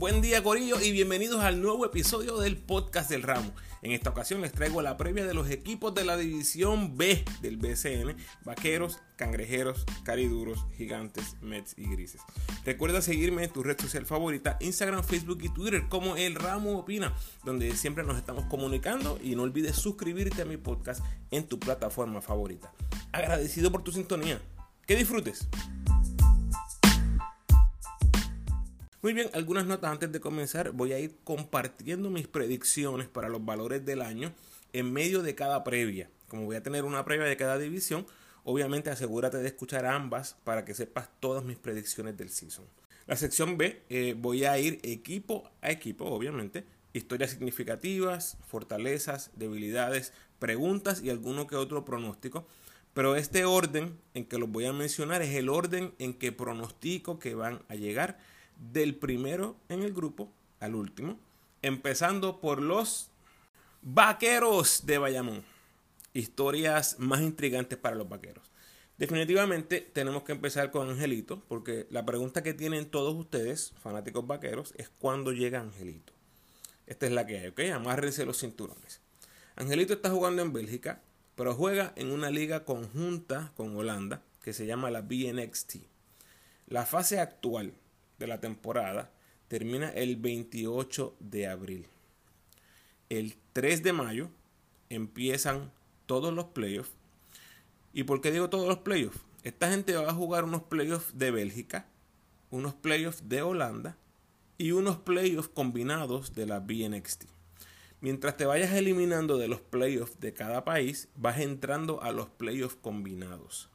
Buen día Corillo y bienvenidos al nuevo episodio del podcast del ramo. En esta ocasión les traigo la previa de los equipos de la división B del BCN, Vaqueros, Cangrejeros, Cariduros, Gigantes, Mets y Grises. Recuerda seguirme en tu red social favorita, Instagram, Facebook y Twitter como El Ramo Opina, donde siempre nos estamos comunicando y no olvides suscribirte a mi podcast en tu plataforma favorita. Agradecido por tu sintonía. Que disfrutes. Muy bien, algunas notas antes de comenzar. Voy a ir compartiendo mis predicciones para los valores del año en medio de cada previa. Como voy a tener una previa de cada división, obviamente asegúrate de escuchar ambas para que sepas todas mis predicciones del season. La sección B eh, voy a ir equipo a equipo, obviamente. Historias significativas, fortalezas, debilidades, preguntas y alguno que otro pronóstico. Pero este orden en que los voy a mencionar es el orden en que pronostico que van a llegar del primero en el grupo al último, empezando por los Vaqueros de Bayamón. Historias más intrigantes para los Vaqueros. Definitivamente tenemos que empezar con Angelito, porque la pregunta que tienen todos ustedes, fanáticos vaqueros, es cuándo llega Angelito. Esta es la que hay, ¿ok? Amárrense los cinturones. Angelito está jugando en Bélgica, pero juega en una liga conjunta con Holanda que se llama la BNXT. La fase actual de la temporada termina el 28 de abril. El 3 de mayo empiezan todos los playoffs. ¿Y por qué digo todos los playoffs? Esta gente va a jugar unos playoffs de Bélgica, unos playoffs de Holanda y unos playoffs combinados de la BNXT. Mientras te vayas eliminando de los playoffs de cada país, vas entrando a los playoffs combinados.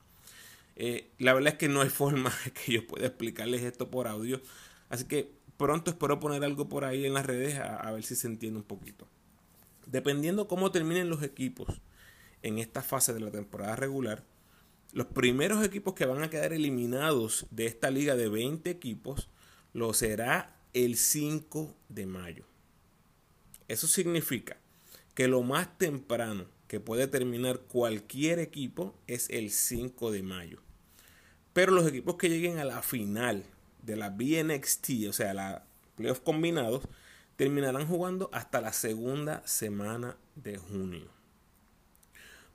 Eh, la verdad es que no hay forma que yo pueda explicarles esto por audio. Así que pronto espero poner algo por ahí en las redes a, ver si se entiende un poquito. Dependiendo cómo terminen los equipos en esta fase de la temporada regular, los primeros equipos que van a quedar eliminados de esta liga de 20 equipos lo será el 5 de mayo. Eso significa que lo más temprano que puede terminar cualquier equipo es el 5 de mayo. Pero los equipos que lleguen a la final de la BNXT, o sea, la playoff combinados, terminarán jugando hasta la segunda semana de junio.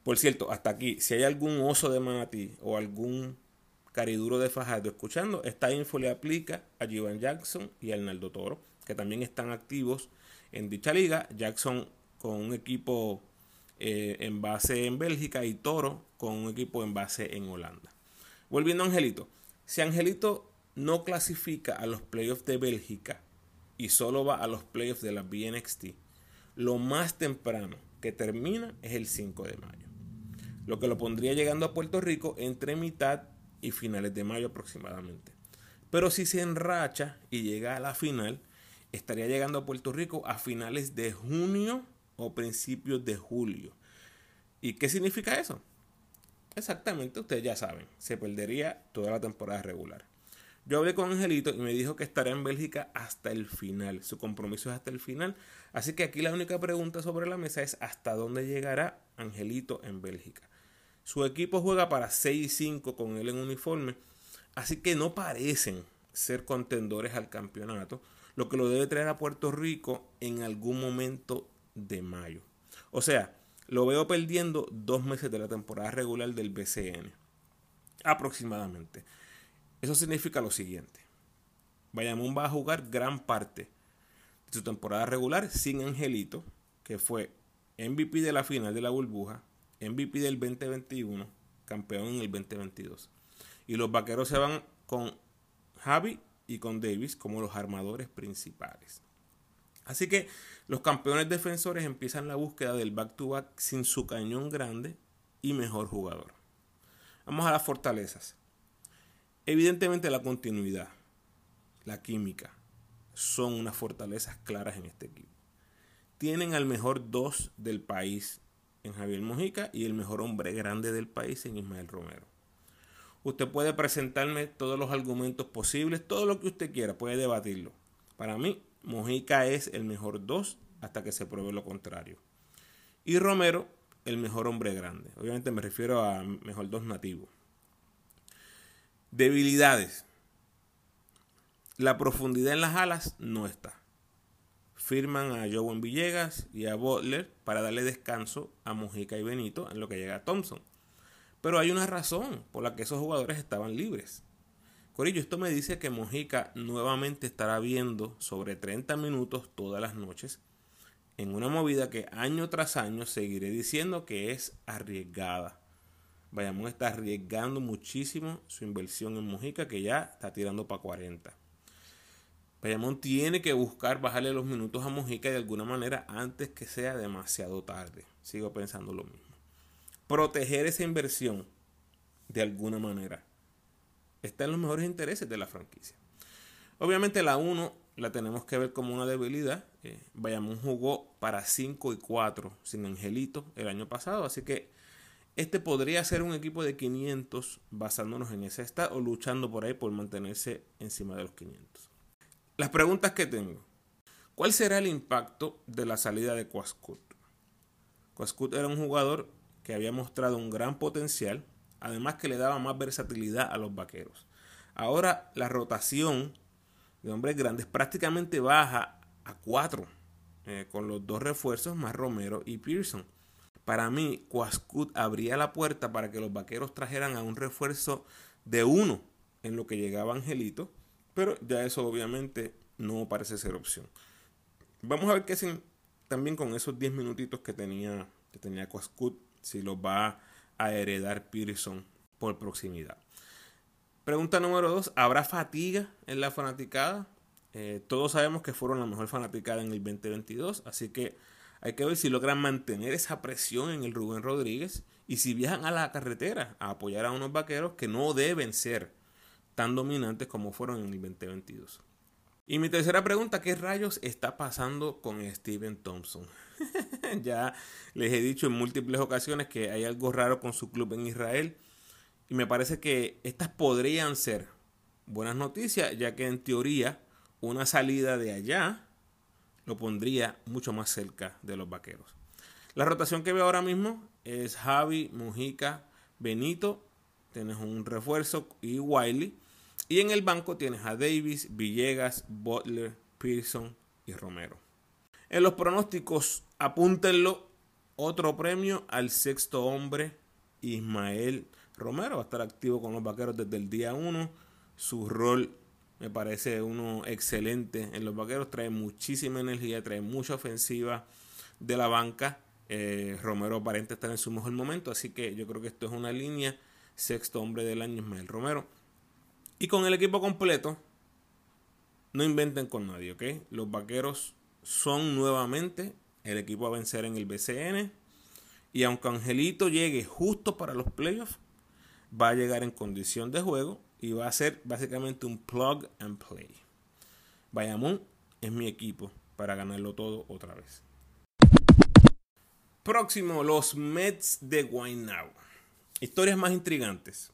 Por cierto, hasta aquí, si hay algún oso de manatí o algún cariduro de Fajardo escuchando, esta info le aplica a Jivan Jackson y a Arnaldo Toro, que también están activos en dicha liga. Jackson con un equipo eh, en base en Bélgica y Toro con un equipo en base en Holanda. Volviendo a Angelito. Si Angelito no clasifica a los playoffs de Bélgica y solo va a los playoffs de la BNXT, lo más temprano que termina es el 5 de mayo. Lo que lo pondría llegando a Puerto Rico entre mitad y finales de mayo aproximadamente. Pero si se enracha y llega a la final, estaría llegando a Puerto Rico a finales de junio o principios de julio. ¿Y qué significa eso? Exactamente, ustedes ya saben, se perdería toda la temporada regular. Yo hablé con Angelito y me dijo que estará en Bélgica hasta el final. Su compromiso es hasta el final. Así que aquí la única pregunta sobre la mesa es hasta dónde llegará Angelito en Bélgica. Su equipo juega para 6 y 5 con él en uniforme. Así que no parecen ser contendores al campeonato. Lo que lo debe traer a Puerto Rico en algún momento de mayo. O sea, lo veo perdiendo dos meses de la temporada regular del BCN. Aproximadamente. Eso significa lo siguiente. Bayamón va a jugar gran parte de su temporada regular sin Angelito, que fue MVP de la final de la burbuja, MVP del 2021, campeón en el 2022. Y los vaqueros se van con Javi y con Davis como los armadores principales. Así que los campeones defensores empiezan la búsqueda del back-to-back sin su cañón grande y mejor jugador. Vamos a las fortalezas. Evidentemente la continuidad, la química, son unas fortalezas claras en este equipo. Tienen al mejor dos del país en Javier Mojica y el mejor hombre grande del país en Ismael Romero. Usted puede presentarme todos los argumentos posibles, todo lo que usted quiera, puede debatirlo. Para mí, Mojica es el mejor 2 hasta que se pruebe lo contrario. Y Romero, el mejor hombre grande. Obviamente me refiero a mejor 2 nativo. Debilidades. La profundidad en las alas no está. Firman a Joven Villegas y a Butler para darle descanso a Mujica y Benito en lo que llega a Thompson. Pero hay una razón por la que esos jugadores estaban libres. Corillo, esto me dice que Mojica nuevamente estará viendo sobre 30 minutos todas las noches en una movida que año tras año seguiré diciendo que es arriesgada. Bayamón está arriesgando muchísimo su inversión en Mojica que ya está tirando para 40. Bayamón tiene que buscar bajarle los minutos a Mojica de alguna manera antes que sea demasiado tarde. Sigo pensando lo mismo. Proteger esa inversión de alguna manera está en los mejores intereses de la franquicia. Obviamente la 1 la tenemos que ver como una debilidad. Eh, Bayamón jugó para 5 y 4 sin Angelito el año pasado, así que este podría ser un equipo de 500 basándonos en ese estado o luchando por ahí por mantenerse encima de los 500. Las preguntas que tengo. ¿Cuál será el impacto de la salida de Quascut? Quascut era un jugador que había mostrado un gran potencial, además que le daba más versatilidad a los vaqueros. Ahora la rotación de hombres grandes prácticamente baja a cuatro, eh, con los dos refuerzos más Romero y Pearson. Para mí, Quascut abría la puerta para que los vaqueros trajeran a un refuerzo de uno en lo que llegaba Angelito, pero ya eso obviamente no parece ser opción. Vamos a ver qué hacen también con esos 10 minutitos que tenía, que tenía Quascut, si los va a heredar Pearson por proximidad. Pregunta número 2. ¿Habrá fatiga en la fanaticada? Eh, todos sabemos que fueron la mejor fanaticada en el 2022, así que hay que ver si logran mantener esa presión en el Rubén Rodríguez y si viajan a la carretera a apoyar a unos vaqueros que no deben ser tan dominantes como fueron en el 2022. Y mi tercera pregunta, ¿qué rayos está pasando con Steven Thompson? ya les he dicho en múltiples ocasiones que hay algo raro con su club en Israel. Y me parece que estas podrían ser buenas noticias, ya que en teoría una salida de allá lo pondría mucho más cerca de los vaqueros. La rotación que veo ahora mismo es Javi, Mujica, Benito, tienes un refuerzo y Wiley. Y en el banco tienes a Davis, Villegas, Butler, Pearson y Romero. En los pronósticos, apúntenlo. Otro premio al sexto hombre, Ismael Romero. Va a estar activo con los vaqueros desde el día 1. Su rol me parece uno excelente en los vaqueros. Trae muchísima energía, trae mucha ofensiva de la banca. Eh, Romero aparente estar en su mejor momento. Así que yo creo que esto es una línea. Sexto hombre del año, Ismael Romero. Y con el equipo completo, no inventen con nadie, ¿ok? Los vaqueros son nuevamente el equipo a vencer en el BCN. Y aunque Angelito llegue justo para los playoffs, va a llegar en condición de juego y va a ser básicamente un plug and play. Bayamón es mi equipo para ganarlo todo otra vez. Próximo, los Mets de Guaynabo. Historias más intrigantes.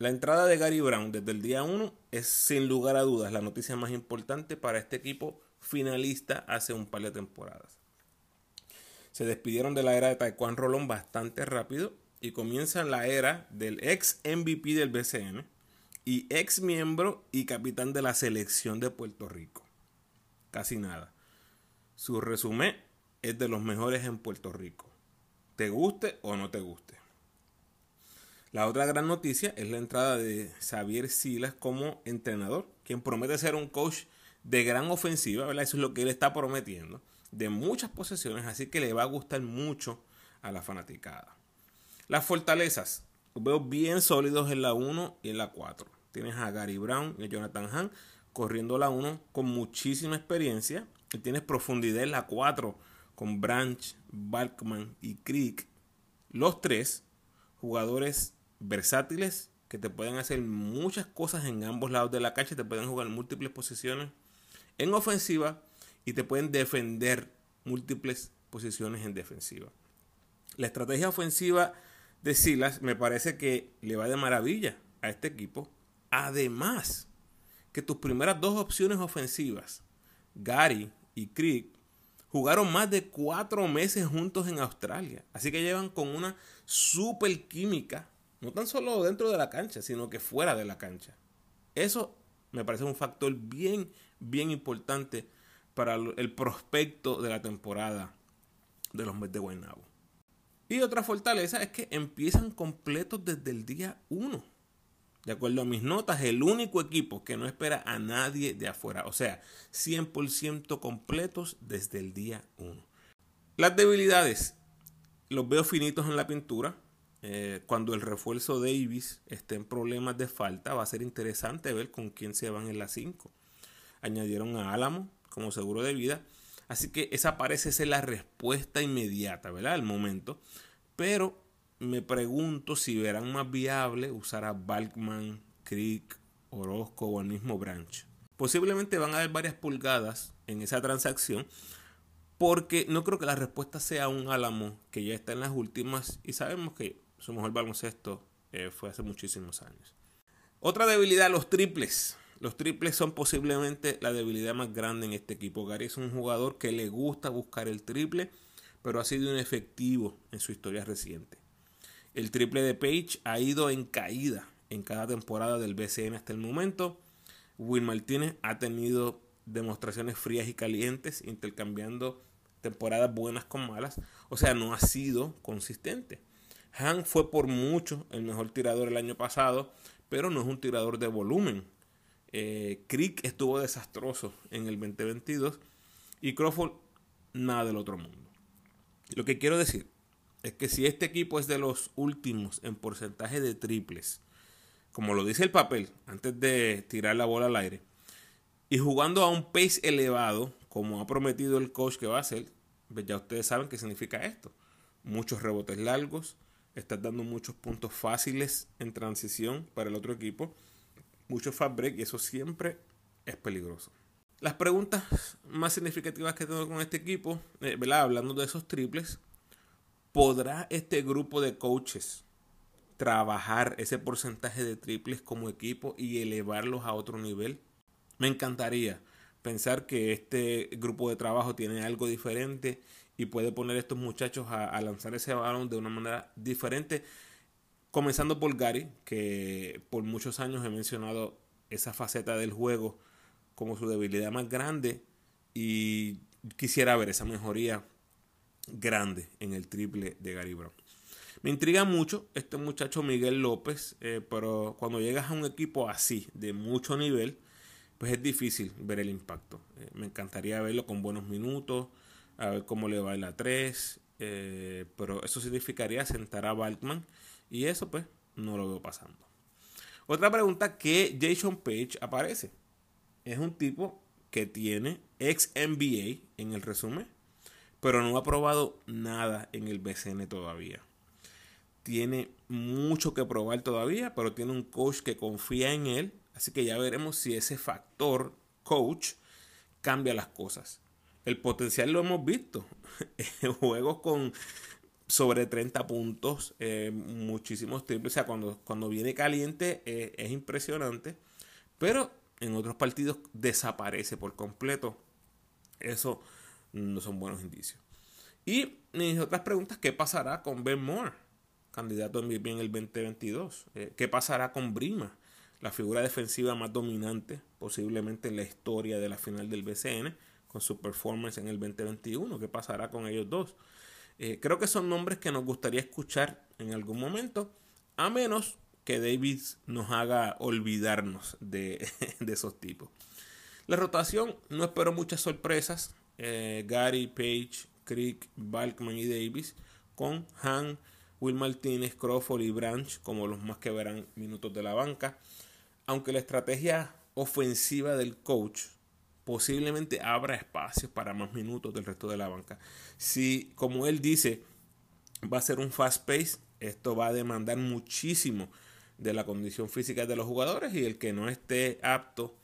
La entrada de Gary Brown desde el día 1 es sin lugar a dudas la noticia más importante para este equipo finalista hace un par de temporadas. Se despidieron de la era de Taekwondo Rolón bastante rápido y comienzan la era del ex MVP del BCN y ex miembro y capitán de la selección de Puerto Rico. Casi nada. Su resumen es de los mejores en Puerto Rico. Te guste o no te guste. La otra gran noticia es la entrada de Xavier Silas como entrenador, quien promete ser un coach de gran ofensiva, ¿verdad? Eso es lo que él está prometiendo, de muchas posesiones, así que le va a gustar mucho a la fanaticada. Las fortalezas, veo bien sólidos en la 1 y en la 4. Tienes a Gary Brown y a Jonathan Hahn corriendo la 1 con muchísima experiencia. Y tienes profundidad en la 4 con Branch, Balkman y Creek. Los tres jugadores versátiles que te pueden hacer muchas cosas en ambos lados de la cancha, te pueden jugar múltiples posiciones en ofensiva y te pueden defender múltiples posiciones en defensiva. La estrategia ofensiva de Silas me parece que le va de maravilla a este equipo. Además, que tus primeras dos opciones ofensivas, Gary y Creek, jugaron más de cuatro meses juntos en Australia. Así que llevan con una super química no tan solo dentro de la cancha, sino que fuera de la cancha. Eso me parece un factor bien, bien importante para el prospecto de la temporada de los Mets de Guaynabo. Y otra fortaleza es que empiezan completos desde el día 1. De acuerdo a mis notas, el único equipo que no espera a nadie de afuera. O sea, 100% completos desde el día 1. Las debilidades, los veo finitos en la pintura. Eh, cuando el refuerzo Davis esté en problemas de falta, va a ser interesante ver con quién se van en la 5. Añadieron a Álamo como seguro de vida. Así que esa parece ser la respuesta inmediata, ¿verdad? Al momento. Pero me pregunto si verán más viable usar a Balkman, Crick, Orozco o el mismo Branch. Posiblemente van a haber varias pulgadas en esa transacción porque no creo que la respuesta sea un álamo que ya está en las últimas y sabemos que su mejor baloncesto eh, fue hace muchísimos años. Otra debilidad, los triples. Los triples son posiblemente la debilidad más grande en este equipo. Gary es un jugador que le gusta buscar el triple, pero ha sido inefectivo en su historia reciente. El triple de Page ha ido en caída en cada temporada del BCN hasta el momento. Will Martínez ha tenido demostraciones frías y calientes, intercambiando temporadas buenas con malas. O sea, no ha sido consistente. Han fue por mucho el mejor tirador el año pasado, pero no es un tirador de volumen. Eh, Crick estuvo desastroso en el 2022 y Crawford nada del otro mundo. Lo que quiero decir es que si este equipo es de los últimos en porcentaje de triples, como lo dice el papel, antes de tirar la bola al aire, y jugando a un pace elevado, como ha prometido el coach que va a hacer, ya ustedes saben qué significa esto. Muchos rebotes largos, estás dando muchos puntos fáciles en transición para el otro equipo, muchos fast break y eso siempre es peligroso. Las preguntas más significativas que tengo con este equipo, eh, hablando de esos triples, ¿Podrá este grupo de coaches trabajar ese porcentaje de triples como equipo y elevarlos a otro nivel? Me encantaría pensar que este grupo de trabajo tiene algo diferente y puede poner a estos muchachos a, lanzar ese balón de una manera diferente. Comenzando por Gary, que por muchos años he mencionado esa faceta del juego como su debilidad más grande y quisiera ver esa mejoría grande en el triple de Gary Brown. Me intriga mucho este muchacho Miguel López, eh, pero cuando llegas a un equipo así, de mucho nivel, pues es difícil ver el impacto. Eh, me encantaría verlo con buenos minutos, a ver cómo le va la 3, eh, pero eso significaría sentar a Balkman y eso pues no lo veo pasando. Otra pregunta que Jason Page aparece. Es un tipo que tiene ex NBA en el resumen pero no ha probado nada en el BCN todavía. Tiene mucho que probar todavía, pero tiene un coach que confía en él, así que ya veremos si ese factor coach cambia las cosas. El potencial lo hemos visto. Juegos con sobre 30 puntos, eh, muchísimos triples. O sea, cuando, cuando viene caliente eh, es impresionante. Pero en otros partidos desaparece por completo. Eso no son buenos indicios. Y mis otras preguntas, ¿qué pasará con Ben Moore, candidato en el 2022? Eh, ¿Qué pasará con Brima, la figura defensiva más dominante posiblemente en la historia de la final del BCN, con su performance en el 2021? ¿Qué pasará con ellos dos? Eh, creo que son nombres que nos gustaría escuchar en algún momento, a menos que David nos haga olvidarnos de, de esos tipos. La rotación, no espero muchas sorpresas. Eh, Gary, Page, Crick, Balkman y Davis, con Han, Will Martínez, Crawford y Branch como los más que verán minutos de la banca. Aunque la estrategia ofensiva del coach posiblemente abra espacios para más minutos del resto de la banca. Si, como él dice, va a ser un fast pace, esto va a demandar muchísimo de la condición física de los jugadores y el que no esté apto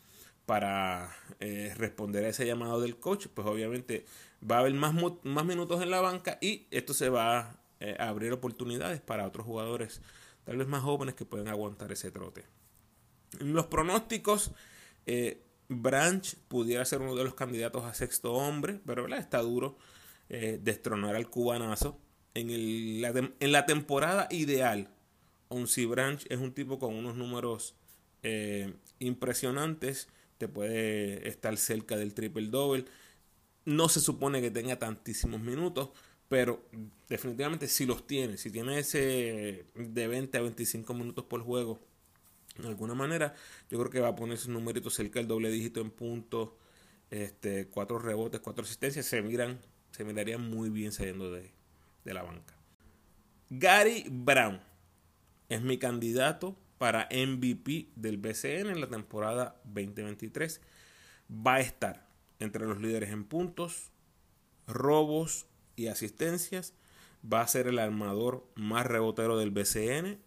para eh, responder a ese llamado del coach, pues obviamente va a haber más, más minutos en la banca y esto se va eh, a abrir oportunidades para otros jugadores, tal vez más jóvenes que pueden aguantar ese trote. Los pronósticos, eh, Branch pudiera ser uno de los candidatos a sexto hombre, pero está duro destronar al cubanazo. En, la, en la temporada ideal, Onsi Branch es un tipo con unos números eh, impresionantes. Te puede estar cerca del triple double. No se supone que tenga tantísimos minutos, pero definitivamente si los tiene, si tiene ese de 20 a 25 minutos por juego, de alguna manera, yo creo que va a poner sus numeritos cerca del doble dígito en puntos, este, cuatro rebotes, cuatro asistencias, se miran, se mirarían muy bien saliendo de, de la banca. Gary Brown es mi candidato para MVP del BCN en la temporada 2023. Va a estar entre los líderes en puntos, robos y asistencias. Va a ser el armador más rebotero del BCN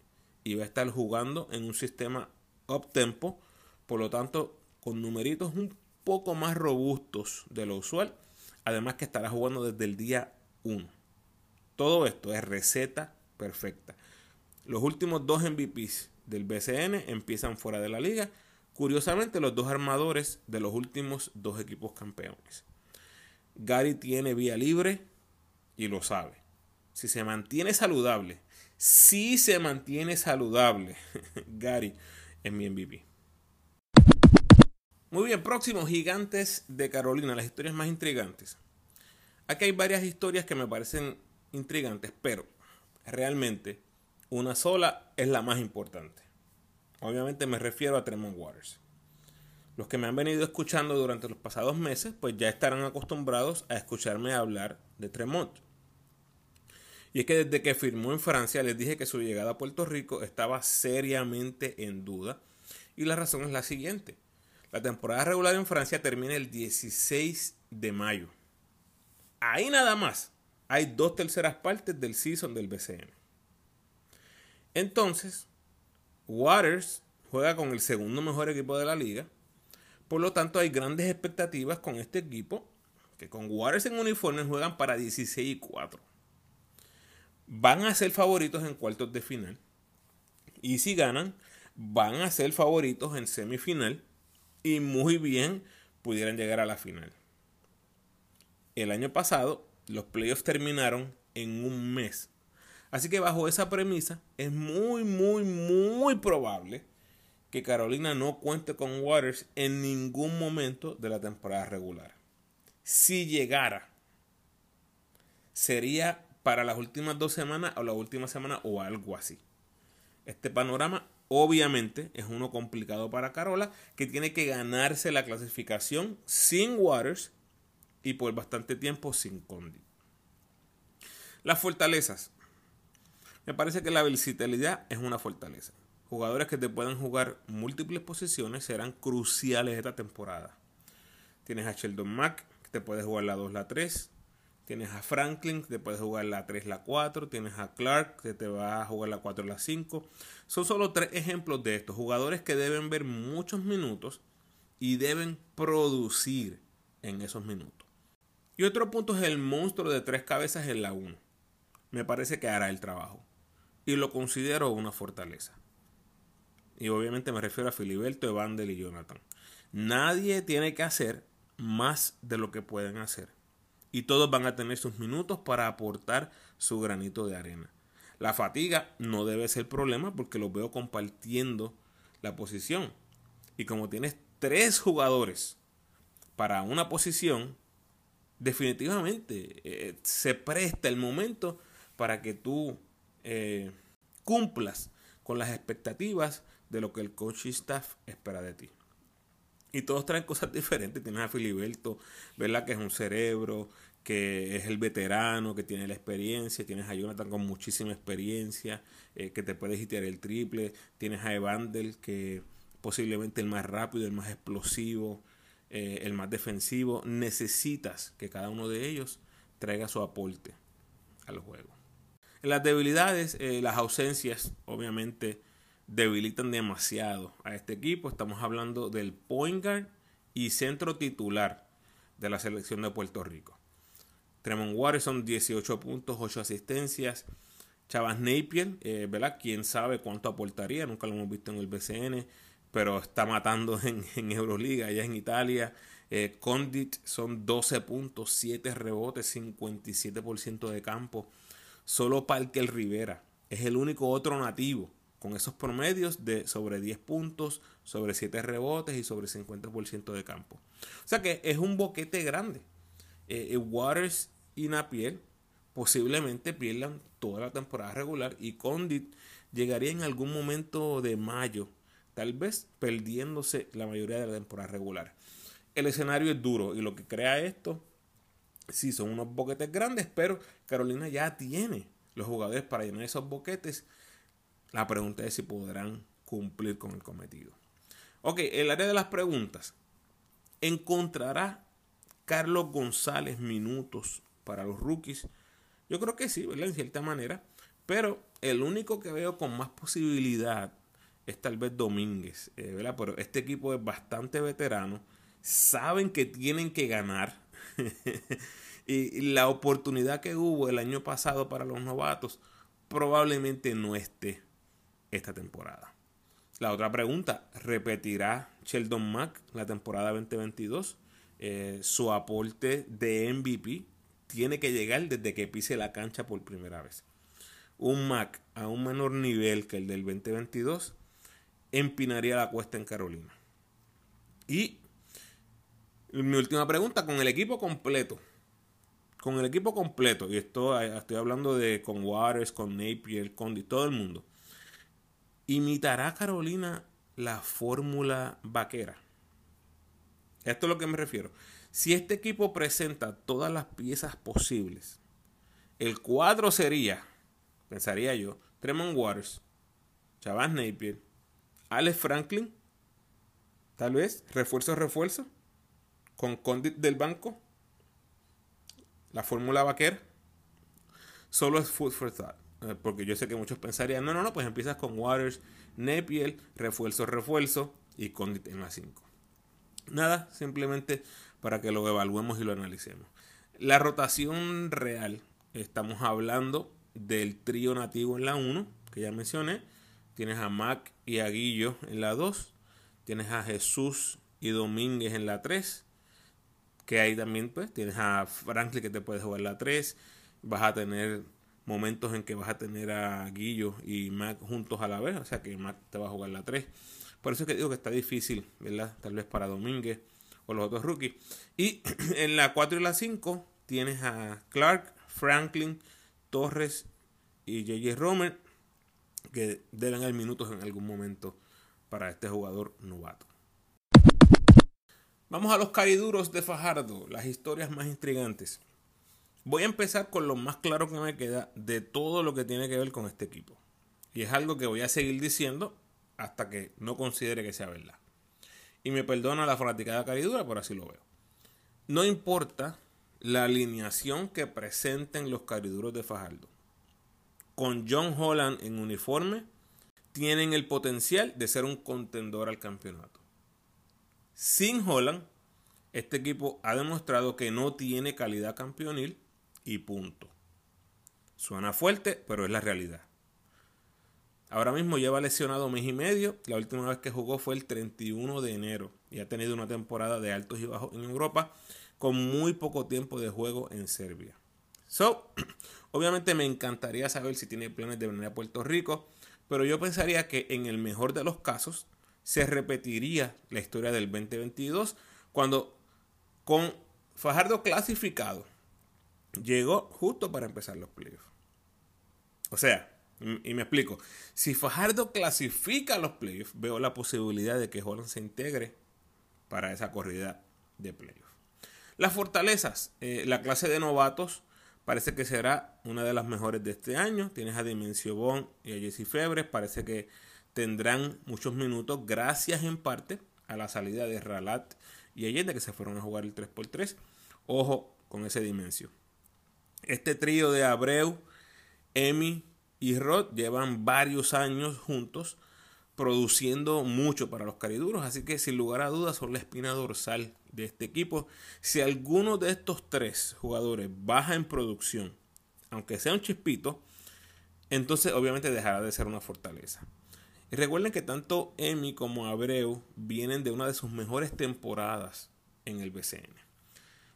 y va a estar jugando en un sistema up tempo, por lo tanto con numeritos un poco más robustos de lo usual, además que estará jugando desde el día 1. Todo esto es receta perfecta. Los últimos dos MVPs del BCN empiezan fuera de la liga. Curiosamente, los dos armadores de los últimos dos equipos campeones. Gary tiene vía libre y lo sabe. Si se mantiene saludable, si se mantiene saludable, Gary es mi MVP. Muy bien, próximos gigantes de Carolina, las historias más intrigantes. Aquí hay varias historias que me parecen intrigantes, pero realmente una sola es la más importante. Obviamente me refiero a Tremont Waters. Los que me han venido escuchando durante los pasados meses, pues ya estarán acostumbrados a escucharme hablar de Tremont. Y es que desde que firmó en Francia les dije que su llegada a Puerto Rico estaba seriamente en duda. Y la razón es la siguiente. La temporada regular en Francia termina el 16 de mayo. Ahí nada más hay dos terceras partes del season del BCN. Entonces, Waters juega con el segundo mejor equipo de la liga. Por lo tanto, hay grandes expectativas con este equipo, que con Waters en uniforme juegan para 16 y 4 van a ser favoritos en cuartos de final. Y si ganan, van a ser favoritos en semifinal. Y muy bien pudieran llegar a la final. El año pasado, los playoffs terminaron en un mes. Así que bajo esa premisa, es muy, muy, muy probable que Carolina no cuente con Waters en ningún momento de la temporada regular. Si llegara, sería para las últimas dos semanas o la última semana o algo así. Este panorama obviamente es uno complicado para Carola que tiene que ganarse la clasificación sin Waters y por bastante tiempo sin Condi. Las fortalezas. Me parece que la versatilidad es una fortaleza. Jugadores que te puedan jugar múltiples posiciones serán cruciales esta temporada. Tienes a Sheldon Mack, que te puede jugar la 2, la 3. Tienes a Franklin, que te puedes jugar la 3, la 4. Tienes a Clark, que te va a jugar la 4, la 5. Son solo tres ejemplos de estos. Jugadores que deben ver muchos minutos y deben producir en esos minutos. Y otro punto es el monstruo de tres cabezas en la 1. Me parece que hará el trabajo. Y lo considero una fortaleza. Y obviamente me refiero a Filiberto, Evander y Jonathan. Nadie tiene que hacer más de lo que pueden hacer y todos van a tener sus minutos para aportar su granito de arena. La fatiga no debe ser problema porque los veo compartiendo la posición. Y como tienes tres jugadores para una posición, definitivamente eh, se presta el momento para que tú eh, cumplas con las expectativas de lo que el coach staff espera de ti. Y todos traen cosas diferentes. Tienes a Filiberto, ¿verdad? Que es un cerebro, que es el veterano, que tiene la experiencia. Tienes a Jonathan con muchísima experiencia, eh, que te puede hitear el triple. Tienes a Evander, que posiblemente el más rápido, el más explosivo, eh, el más defensivo. Necesitas que cada uno de ellos traiga su aporte al juego. Las debilidades, eh, las ausencias, obviamente debilitan demasiado a este equipo. Estamos hablando del point guard y centro titular de la selección de Puerto Rico. Tremont son 18 puntos, 8 asistencias. Chavas Napier, eh, ¿verdad? Quién sabe cuánto aportaría, nunca lo hemos visto en el BCN, pero está matando en, en Euroliga, allá en Italia. Eh, Condit son 12 puntos, 7 rebotes, 57% de campo. Solo Parker Rivera es el único otro nativo con esos promedios de sobre 10 puntos, sobre 7 rebotes y sobre 50% de campo. O sea que es un boquete grande. Eh, eh, Waters y Napier posiblemente pierdan toda la temporada regular y Condit llegaría en algún momento de mayo, tal vez perdiéndose la mayoría de la temporada regular. El escenario es duro y lo que crea esto, sí son unos boquetes grandes, pero Carolina ya tiene los jugadores para llenar esos boquetes la pregunta es si podrán cumplir con el cometido. Ok, el área de las preguntas. ¿Encontrará Carlos González minutos para los rookies? Yo creo que sí, ¿verdad? En cierta manera. Pero el único que veo con más posibilidad es tal vez Domínguez, eh, ¿verdad? Pero este equipo es bastante veterano. Saben que tienen que ganar. y la oportunidad que hubo el año pasado para los novatos probablemente no esté esta temporada. La otra pregunta, ¿repetirá Sheldon Mack la temporada 2022? Eh, su aporte de MVP tiene que llegar desde que pise la cancha por primera vez. Un Mac a un menor nivel que el del 2022 empinaría la cuesta en Carolina. Y mi última pregunta, con el equipo completo. Con el equipo completo, y esto estoy hablando de con Waters, con Napier, con todo el mundo. ¿Imitará Carolina la fórmula vaquera? Esto es lo que me refiero. Si este equipo presenta todas las piezas posibles, el cuadro sería, pensaría yo, Tremont Waters, Chavas Napier, Alex Franklin, tal vez, refuerzo, refuerzo, con Condit del banco, la fórmula vaquera, solo es food for thought. Eh, porque yo sé que muchos pensarían, no, no, no, pues empiezas con Waters, Napier, refuerzo, refuerzo y Condit en la 5. Nada, simplemente para que lo evaluemos y lo analicemos. La rotación real, estamos hablando del trío nativo en la 1, que ya mencioné. Tienes a Mac y a Guillo en la 2. Tienes a Jesús y Domínguez en la 3. Que ahí también pues tienes a Franklin que te puede jugar la 3. Vas a tener momentos en que vas a tener a Guillo y Mac juntos a la vez, o sea que Mac te va a jugar la 3. Por eso es que digo que está difícil, ¿verdad? Tal vez para Domínguez o los otros rookies. Y en la 4 y la 5 tienes a Clark, Franklin, Torres y JJ Romer, que deben haber minutos en algún momento para este jugador novato. Vamos a los cariduros de Fajardo, las historias más intrigantes. Voy a empezar con lo más claro que me queda de todo lo que tiene que ver con este equipo. Y es algo que voy a seguir diciendo hasta que no considere que sea verdad. Y me perdona la fanaticada caridura, por así lo veo. No importa la alineación que presenten los cariduros de Fajardo. Con John Holland en uniforme, tienen el potencial de ser un contendor al campeonato. Sin Holland, este equipo ha demostrado que no tiene calidad campeonil y punto. Suena fuerte, pero es la realidad. Ahora mismo lleva lesionado mes y medio. La última vez que jugó fue el 31 de enero y ha tenido una temporada de altos y bajos en Europa con muy poco tiempo de juego en Serbia. So, obviamente me encantaría saber si tiene planes de venir a Puerto Rico, pero yo pensaría que en el mejor de los casos se repetiría la historia del 2022 cuando con Fajardo clasificado llegó justo para empezar los playoffs. O sea, y me explico, si Fajardo clasifica los playoffs, veo la posibilidad de que Holland se integre para esa corrida de playoffs. Las fortalezas, eh, la clase de novatos parece que será una de las mejores de este año. Tienes a Dimensio Bond y a Jesse Febres, parece que tendrán muchos minutos gracias en parte a la salida de Ralat y Allende que se fueron a jugar el 3x3. Ojo con ese Dimensio. Este trío de Abreu, Emi y Rod llevan varios años juntos produciendo mucho para los cariduros, así que sin lugar a dudas son la espina dorsal de este equipo. Si alguno de estos tres jugadores baja en producción, aunque sea un chispito, entonces obviamente dejará de ser una fortaleza. Y recuerden que tanto Emi como Abreu vienen de una de sus mejores temporadas en el BCN.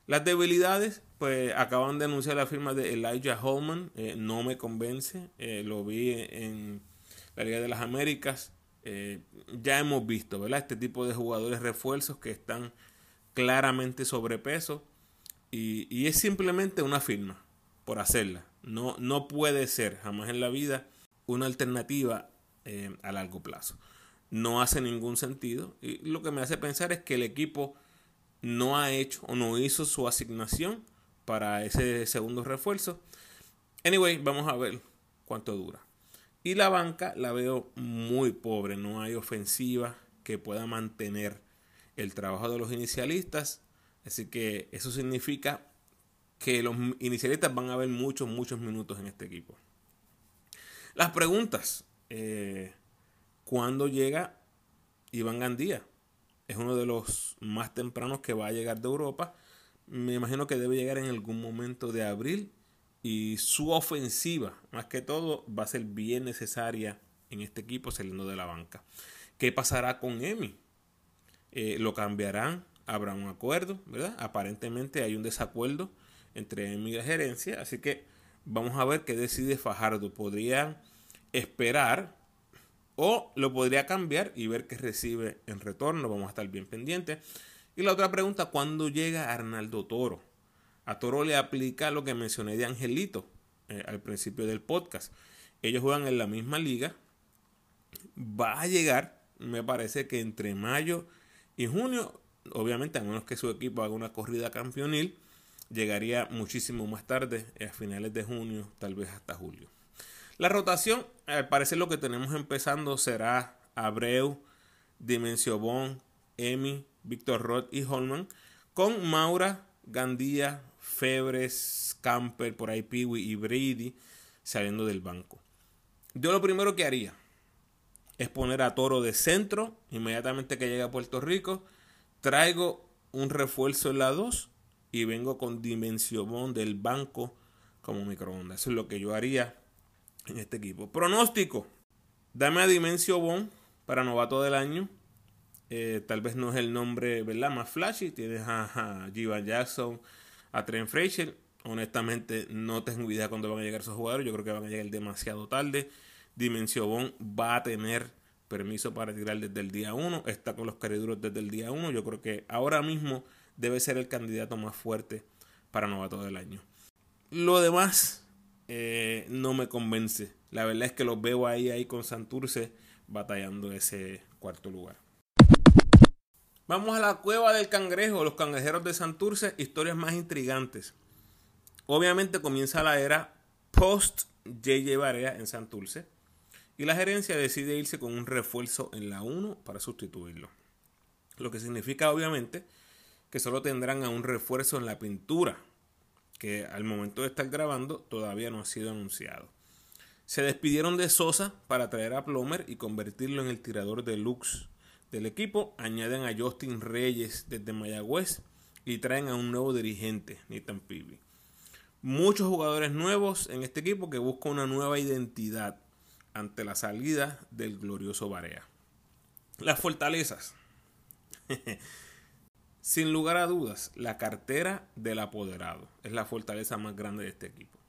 Las debilidades, pues acaban de anunciar la firma de Elijah Holman. Eh, no me convence. Eh, lo vi en la Liga de las Américas, eh, ya hemos visto, ¿verdad? Este tipo de jugadores refuerzos que están claramente sobrepeso y, y es simplemente una firma por hacerla. No, no puede ser jamás en la vida una alternativa a largo plazo. No hace ningún sentido y lo que me hace pensar es que el equipo no ha hecho o no hizo su asignación para ese segundo refuerzo. Anyway, vamos a ver cuánto dura. Y la banca la veo muy pobre, no hay ofensiva que pueda mantener el trabajo de los inicialistas. Así que eso significa que los inicialistas van a ver muchos, muchos minutos en este equipo. Las preguntas. Eh, ¿Cuándo llega Iván Gandía? Es uno de los más tempranos que va a llegar de Europa. Me imagino que debe llegar en algún momento de abril. Y su ofensiva, más que todo, va a ser bien necesaria en este equipo saliendo de la banca. ¿Qué pasará con Emi? Eh, ¿Lo cambiarán? ¿Habrá un acuerdo? ¿Verdad? Aparentemente hay un desacuerdo entre Emi y la gerencia. Así que vamos a ver qué decide Fajardo. Podría esperar o lo podría cambiar y ver qué recibe en retorno. Vamos a estar bien pendientes. Y la otra pregunta, ¿cuándo llega Arnaldo Toro? A Toro le aplica lo que mencioné de Angelito eh, al principio del podcast. Ellos juegan en la misma liga. Va a llegar, me parece que entre mayo y junio, obviamente a menos que su equipo haga una corrida campeonil, llegaría muchísimo más tarde, a finales de junio, tal vez hasta julio. La rotación, al parecer lo que tenemos empezando será Abreu, Dimensio Bon, Emi, Víctor Roth y Holman, con Maura, Gandía, Febres, Camper, por ahí Piwi y Brady saliendo del banco. Yo lo primero que haría es poner a Toro de centro inmediatamente que llegue a Puerto Rico. Traigo un refuerzo en la 2 y vengo con Dimensio Bon del banco como microondas. Eso es lo que yo haría en este equipo. Pronóstico. Dame a Dimensio Bon para novato del año. Eh, tal vez no es el nombre ¿verdad? más flashy. Tienes a, a Jackson, a Trent Frazier. Honestamente, no tengo idea cuándo van a llegar esos jugadores. Yo creo que van a llegar demasiado tarde. Dimensio Bon va a tener permiso para tirar desde el día 1. Está con los cariduros desde el día 1. Yo creo que ahora mismo debe ser el candidato más fuerte para novato del año. Lo demás eh, no me convence. La verdad es que los veo ahí, ahí con Santurce batallando ese cuarto lugar. Vamos a la cueva del cangrejo, los cangrejeros de Santurce, historias más intrigantes. Obviamente comienza la era post JJ Barea en Santurce y la gerencia decide irse con un refuerzo en la 1 para sustituirlo. Lo que significa obviamente que solo tendrán a un refuerzo en la pintura que al momento de estar grabando todavía no ha sido anunciado. Se despidieron de Sosa para traer a Plomer y convertirlo en el tirador deluxe del equipo. Añaden a Justin Reyes desde Mayagüez y traen a un nuevo dirigente, Nathan Pibi. Muchos jugadores nuevos en este equipo que busca una nueva identidad ante la salida del glorioso Barea. Las fortalezas. Sin lugar a dudas, la cartera del apoderado es la fortaleza más grande de este equipo.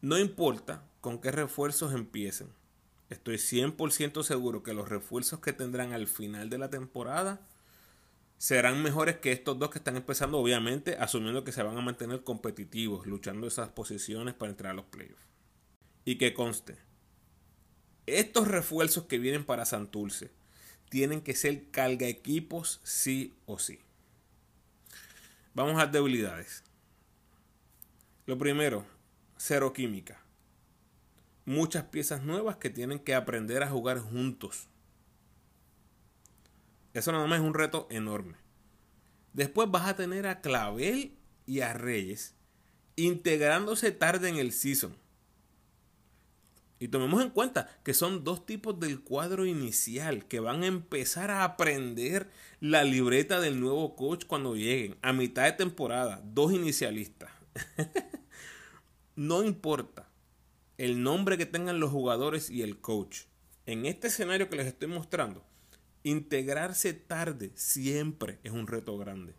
No importa con qué refuerzos empiecen, estoy 100% seguro que los refuerzos que tendrán al final de la temporada serán mejores que estos dos que están empezando, obviamente, asumiendo que se van a mantener competitivos, luchando esas posiciones para entrar a los playoffs. Y que conste, estos refuerzos que vienen para Santurce tienen que ser carga equipos sí o sí. Vamos a debilidades. Lo primero, cero química. Muchas piezas nuevas que tienen que aprender a jugar juntos. Eso nada más es un reto enorme. Después vas a tener a Clavel y a Reyes integrándose tarde en el season. Y tomemos en cuenta que son dos tipos del cuadro inicial que van a empezar a aprender la libreta del nuevo coach cuando lleguen. A mitad de temporada, dos inicialistas. no importa el nombre que tengan los jugadores y el coach. En este escenario que les estoy mostrando, integrarse tarde siempre es un reto grande.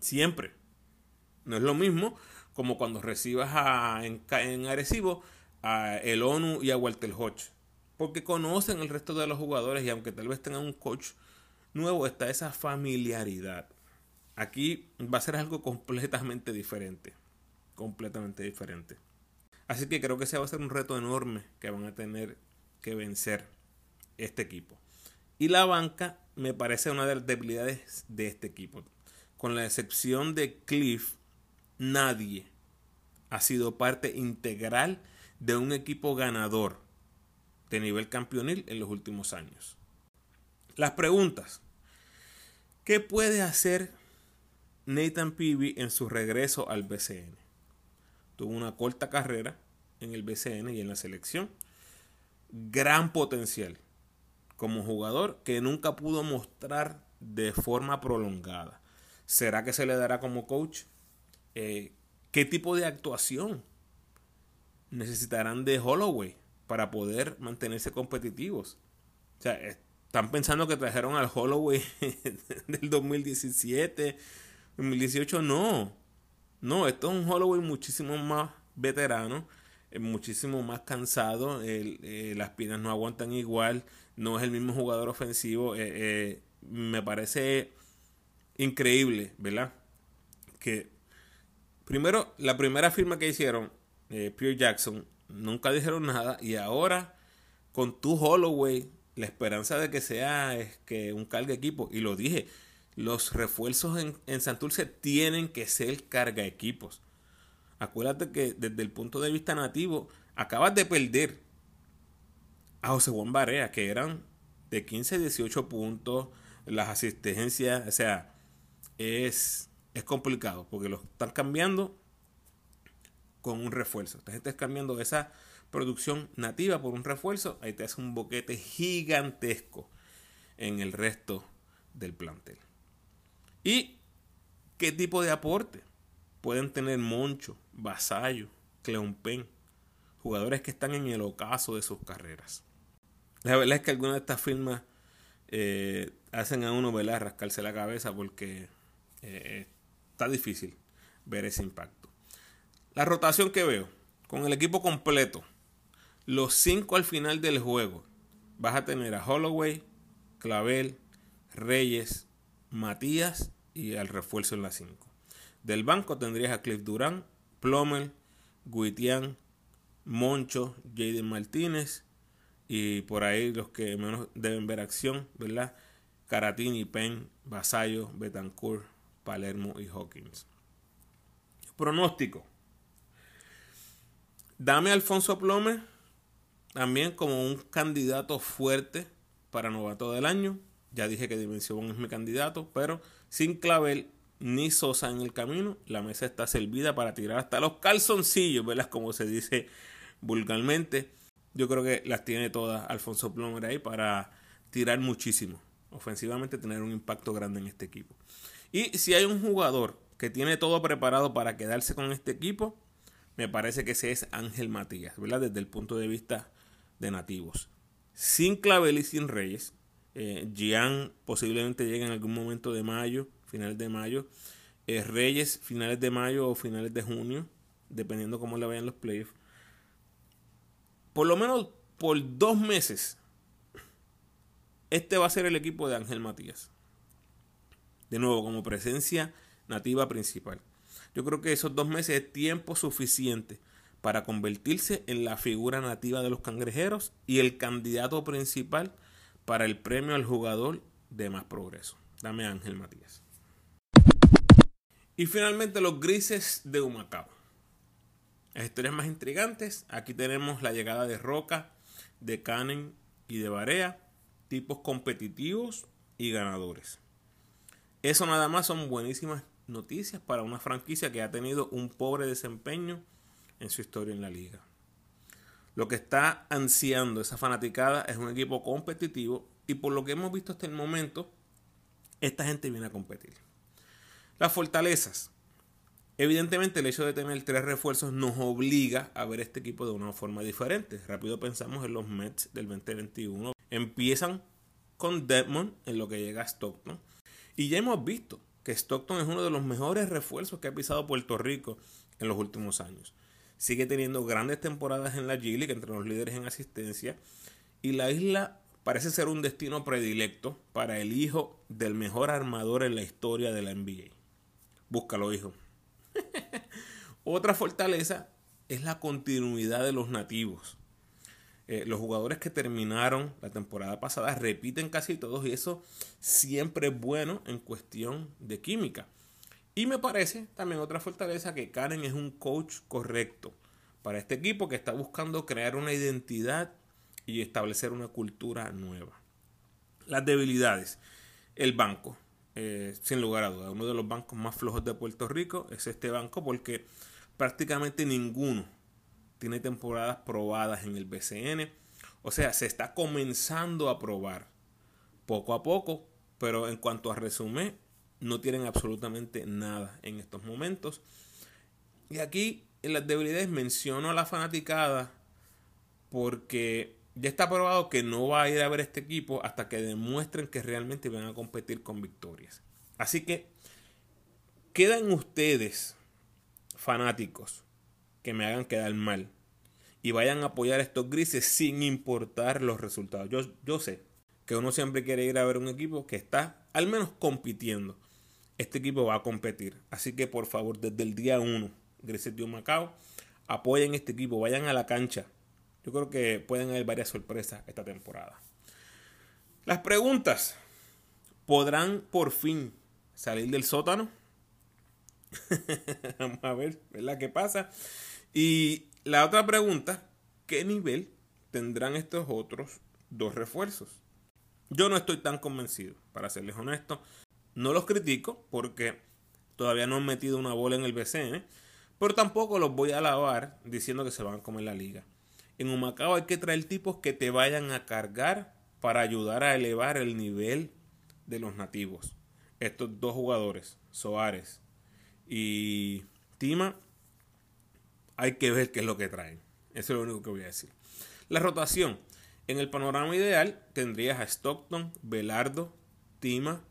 Siempre. No es lo mismo como cuando recibas a, en, en Arecibo el ONU y a Walter Hodge. porque conocen el resto de los jugadores y aunque tal vez tengan un coach nuevo, está esa familiaridad. Aquí va a ser algo completamente diferente. Completamente diferente. Así que creo que ese va a ser un reto enorme que van a tener que vencer este equipo. Y la banca me parece una de las debilidades de este equipo. Con la excepción de Cliff, nadie ha sido parte integral de un equipo ganador de nivel campeonil en los últimos años. Las preguntas. ¿Qué puede hacer Nathan Peavy en su regreso al BCN? Tuvo una corta carrera en el BCN y en la selección. Gran potencial como jugador que nunca pudo mostrar de forma prolongada. ¿Será que se le dará como coach? Eh, ¿Qué tipo de actuación necesitarán de Holloway para poder mantenerse competitivos? O sea, están pensando que trajeron al Holloway del 2017, 2018. No, no, esto es un Holloway muchísimo más veterano, eh, muchísimo más cansado. Eh, las piernas no aguantan igual, no es el mismo jugador ofensivo. Eh, me parece increíble, ¿verdad? Que primero, la primera firma que hicieron, Pierre Jackson, nunca dijeron nada y ahora con tu Holloway, la esperanza de que sea es que un carga equipo, y lo dije, los refuerzos en, en Santurce tienen que ser carga equipos. Acuérdate que desde el punto de vista nativo, acabas de perder a José Juan Barea, que eran de 15 a 18 puntos, las asistencias, o sea, es, es complicado, porque lo están cambiando con un refuerzo. Entonces estás cambiando esa producción nativa por un refuerzo, ahí te hace un boquete gigantesco en el resto del plantel. ¿Y qué tipo de aporte? Pueden tener Moncho, Vasallo, Cleompen, jugadores que están en el ocaso de sus carreras. La verdad es que algunas de estas firmas eh, hacen a uno ¿verdad? rascarse la cabeza porque eh, está difícil ver ese impacto. La rotación que veo, con el equipo completo, los cinco al final del juego, vas a tener a Holloway, Clavel, Reyes, Matías y al refuerzo en la 5. Del banco tendrías a Cliff Durán, Plomer, Guitián, Moncho, Jaden Martínez y por ahí los que menos deben ver acción, ¿verdad? Caratini, Penn, Vasallo, Betancourt, Palermo y Hawkins. Pronóstico. Dame a Alfonso Plomer también como un candidato fuerte para novato del año. Ya dije que Dimensión es mi candidato, pero sin Clavel ni Sosa en el camino, la mesa está servida para tirar hasta los calzoncillos, ¿verdad? Como se dice vulgarmente. Yo creo que las tiene todas Alfonso Plomer ahí para tirar muchísimo. Ofensivamente tener un impacto grande en este equipo. Y si hay un jugador que tiene todo preparado para quedarse con este equipo, me parece que ese es Ángel Matías, ¿verdad? Desde el punto de vista de nativos. Sin Clavel y sin Reyes, eh, Gian posiblemente llegue en algún momento de mayo, finales de mayo. Eh, Reyes, finales de mayo o finales de junio, dependiendo cómo le vayan los playoffs. Por lo menos por dos meses, este va a ser el equipo de Ángel Matías. De nuevo, como presencia nativa principal. Yo creo que esos dos meses es tiempo suficiente para convertirse en la figura nativa de los cangrejeros y el candidato principal para el premio al jugador de más progreso. Dame Ángel Matías. Y finalmente los grises de Humacao. Las historias más intrigantes. Aquí tenemos la llegada de Roca, de Canen y de Barea. Tipos competitivos y ganadores. Eso nada más son buenísimas noticias para una franquicia que ha tenido un pobre desempeño en su historia en la liga. Lo que está ansiando esa fanaticada es un equipo competitivo y por lo que hemos visto hasta el momento, esta gente viene a competir. Las fortalezas. Evidentemente el hecho de tener tres refuerzos nos obliga a ver este equipo de una forma diferente. Rápido pensamos en los Mets del 2021. Empiezan con Deadmond en lo que llega a Stockton. Y ya hemos visto que Stockton es uno de los mejores refuerzos que ha pisado Puerto Rico en los últimos años sigue teniendo grandes temporadas en la G League entre los líderes en asistencia y la isla parece ser un destino predilecto para el hijo del mejor armador en la historia de la NBA. Búscalo, hijo. Otra fortaleza es la continuidad de los nativos. Eh, los jugadores que terminaron la temporada pasada repiten casi todos y eso siempre es bueno en cuestión de química. Y me parece también otra fortaleza que Karen es un coach correcto para este equipo que está buscando crear una identidad y establecer una cultura nueva. Las debilidades. El banco. Eh, sin lugar a dudas, uno de los bancos más flojos de Puerto Rico es este banco porque prácticamente ninguno tiene temporadas probadas en el BCN. O sea, se está comenzando a probar poco a poco, pero en cuanto a resumen, no tienen absolutamente nada en estos momentos. Y aquí en las debilidades menciono a la fanaticada porque ya está probado que no va a ir a ver este equipo hasta que demuestren que realmente van a competir con victorias. Así que quedan ustedes, fanáticos, que me hagan quedar mal y vayan a apoyar a estos grises sin importar los resultados. Yo, yo sé que uno siempre quiere ir a ver un equipo que está al menos compitiendo. Este equipo va a competir. Así que por favor, desde el día 1, Grises de Macao, apoyen este equipo, vayan a la cancha yo creo que pueden haber varias sorpresas esta temporada. Las preguntas. ¿Podrán por fin salir del sótano? Vamos a ver, ¿verdad? ¿Qué pasa? Y la otra pregunta, ¿qué nivel tendrán estos otros dos refuerzos? Yo no estoy tan convencido, para serles honesto. No los critico porque todavía no han metido una bola en el BCN, pero tampoco los voy a alabar diciendo que se van a comer la liga. En Humacao hay que traer tipos que te vayan a cargar para ayudar a elevar el nivel de los nativos. Estos dos jugadores, Soares y Tima, hay que ver qué es lo que traen. Eso es lo único que voy a decir. La rotación. En el panorama ideal tendrías a Stockton, Velardo, Tima,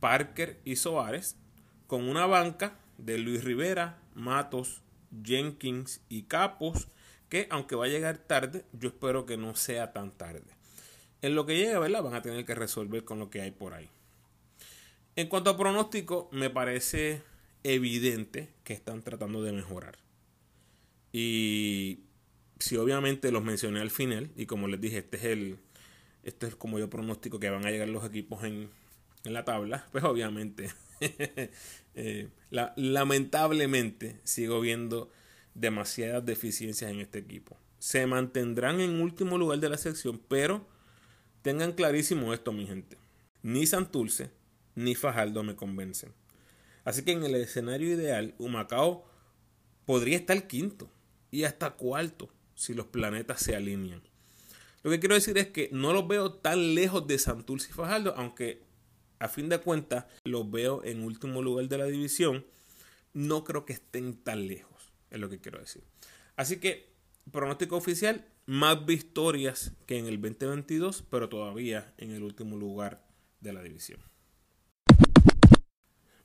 Parker y Soares, con una banca de Luis Rivera, Matos, Jenkins y Capos que aunque va a llegar tarde, yo espero que no sea tan tarde. En lo que llegue, ¿verdad? Van a tener que resolver con lo que hay por ahí. En cuanto a pronóstico, me parece evidente que están tratando de mejorar. Y si obviamente los mencioné al final, y como les dije, este es el. Este es como yo pronóstico que van a llegar los equipos en, la tabla. Pues obviamente. Eh, lamentablemente sigo viendo demasiadas deficiencias en este equipo. Se mantendrán en último lugar de la sección, pero tengan clarísimo esto, mi gente. Ni Santulce ni Fajardo me convencen. Así que en el escenario ideal, Humacao podría estar quinto y hasta cuarto si los planetas se alinean. Lo que quiero decir es que no los veo tan lejos de Santulce y Fajardo, aunque a fin de cuentas los veo en último lugar de la división. No creo que estén tan lejos es lo que quiero decir. Así que, pronóstico oficial, más victorias que en el 2022, pero todavía en el último lugar de la división.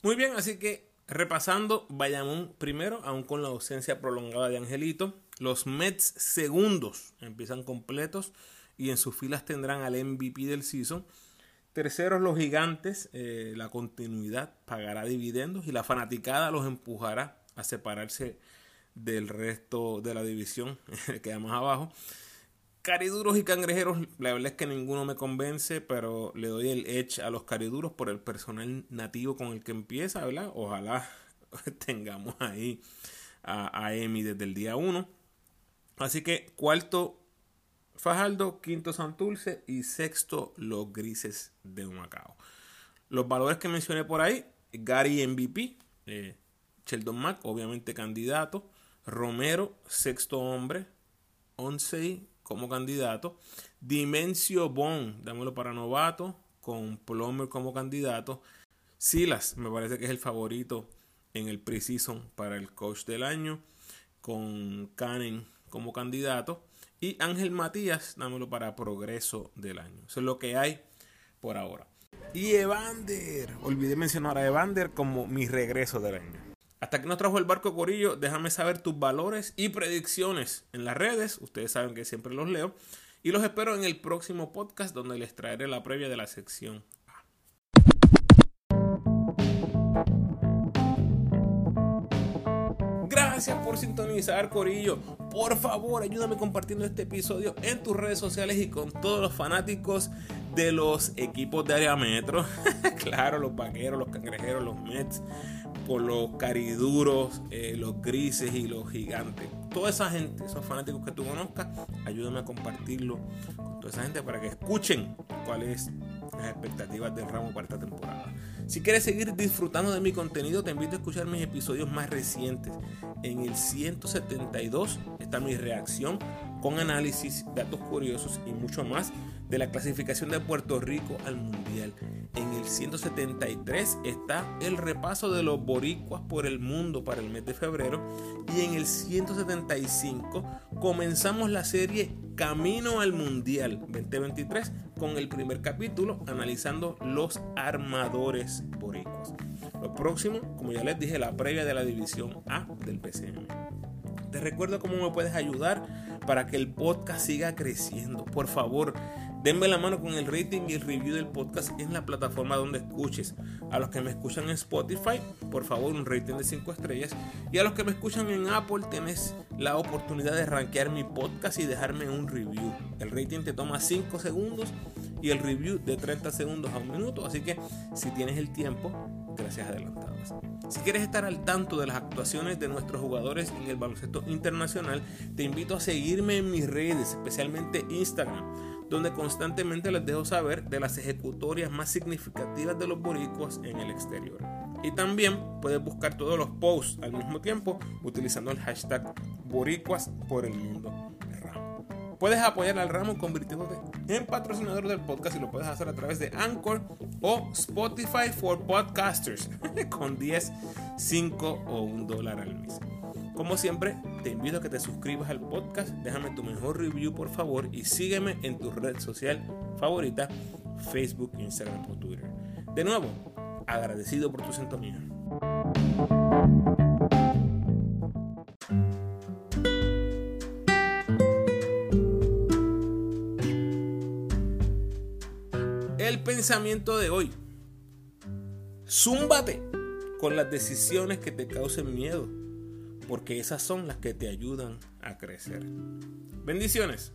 Muy bien, así que repasando, Bayamón primero, aún con la ausencia prolongada de Angelito. Los Mets segundos empiezan completos y en sus filas tendrán al MVP del season. Terceros los gigantes, eh, la continuidad pagará dividendos y la fanaticada los empujará a separarse del resto de la división que más abajo. Cariduros y cangrejeros, la verdad es que ninguno me convence, pero le doy el edge a los cariduros por el personal nativo con el que empieza, ¿verdad? Ojalá tengamos ahí a, Emi desde el día 1. Así que cuarto Fajardo, quinto Santulce y sexto los grises de Humacao. Los valores que mencioné por ahí, Gary MVP, eh, Sheldon Mack, obviamente candidato, Romero, sexto hombre. Once como candidato. Dimensio Bond, dámelo para novato. Con Plomer como candidato. Silas, me parece que es el favorito en el preseason para el coach del año. Con Canen como candidato. Y Ángel Matías, dámelo para progreso del año. Eso es lo que hay por ahora. Y Evander, olvidé mencionar a Evander como mi regreso del año. Hasta que nos trajo el barco Corillo, déjame saber tus valores y predicciones en las redes. Ustedes saben que siempre los leo. Y los espero en el próximo podcast donde les traeré la previa de la sección A. Gracias por sintonizar, Corillo. Por favor, ayúdame compartiendo este episodio en tus redes sociales y con todos los fanáticos de los equipos de área metro. claro, los vaqueros, los cangrejeros, los Mets, por los cariduros, eh, los grises y los gigantes. Toda esa gente, esos fanáticos que tú conozcas, ayúdame a compartirlo con toda esa gente para que escuchen cuáles las expectativas del ramo para esta temporada. Si quieres seguir disfrutando de mi contenido, te invito a escuchar mis episodios más recientes. En el 172 está mi reacción con análisis, datos curiosos y mucho más de la clasificación de Puerto Rico al Mundial. En el 173 está el repaso de los boricuas por el mundo para el mes de febrero. Y en el 175 comenzamos la serie Camino al Mundial 2023 con el primer capítulo analizando los armadores boricuas. Lo próximo, como ya les dije, la previa de la división A del PCM. Te recuerdo cómo me puedes ayudar para que el podcast siga creciendo. Por favor, Denme la mano con el rating y el review del podcast en la plataforma donde escuches. A los que me escuchan en Spotify, por favor, un rating de 5 estrellas. Y a los que me escuchan en Apple, tienes la oportunidad de rankear mi podcast y dejarme un review. El rating te toma 5 segundos y el review de 30 segundos a un minuto. Así que si tienes el tiempo, gracias adelantadas. Si quieres estar al tanto de las actuaciones de nuestros jugadores en el baloncesto internacional, te invito a seguirme en mis redes, especialmente Instagram donde constantemente les dejo saber de las ejecutorias más significativas de los boricuas en el exterior. Y también puedes buscar todos los posts al mismo tiempo utilizando el hashtag boricuas por el mundo. Puedes apoyar al ramo convirtiéndote en patrocinador del podcast y lo puedes hacer a través de Anchor o Spotify for Podcasters con 10, 5 o 1 dólar al mes. Como siempre, te invito a que te suscribas al podcast, déjame tu mejor review por favor y sígueme en tu red social favorita, Facebook, Instagram o Twitter. De nuevo, agradecido por tu sintonía. el pensamiento de hoy. Zúmbate con las decisiones que te causen miedo, porque esas son las que te ayudan a crecer. Bendiciones.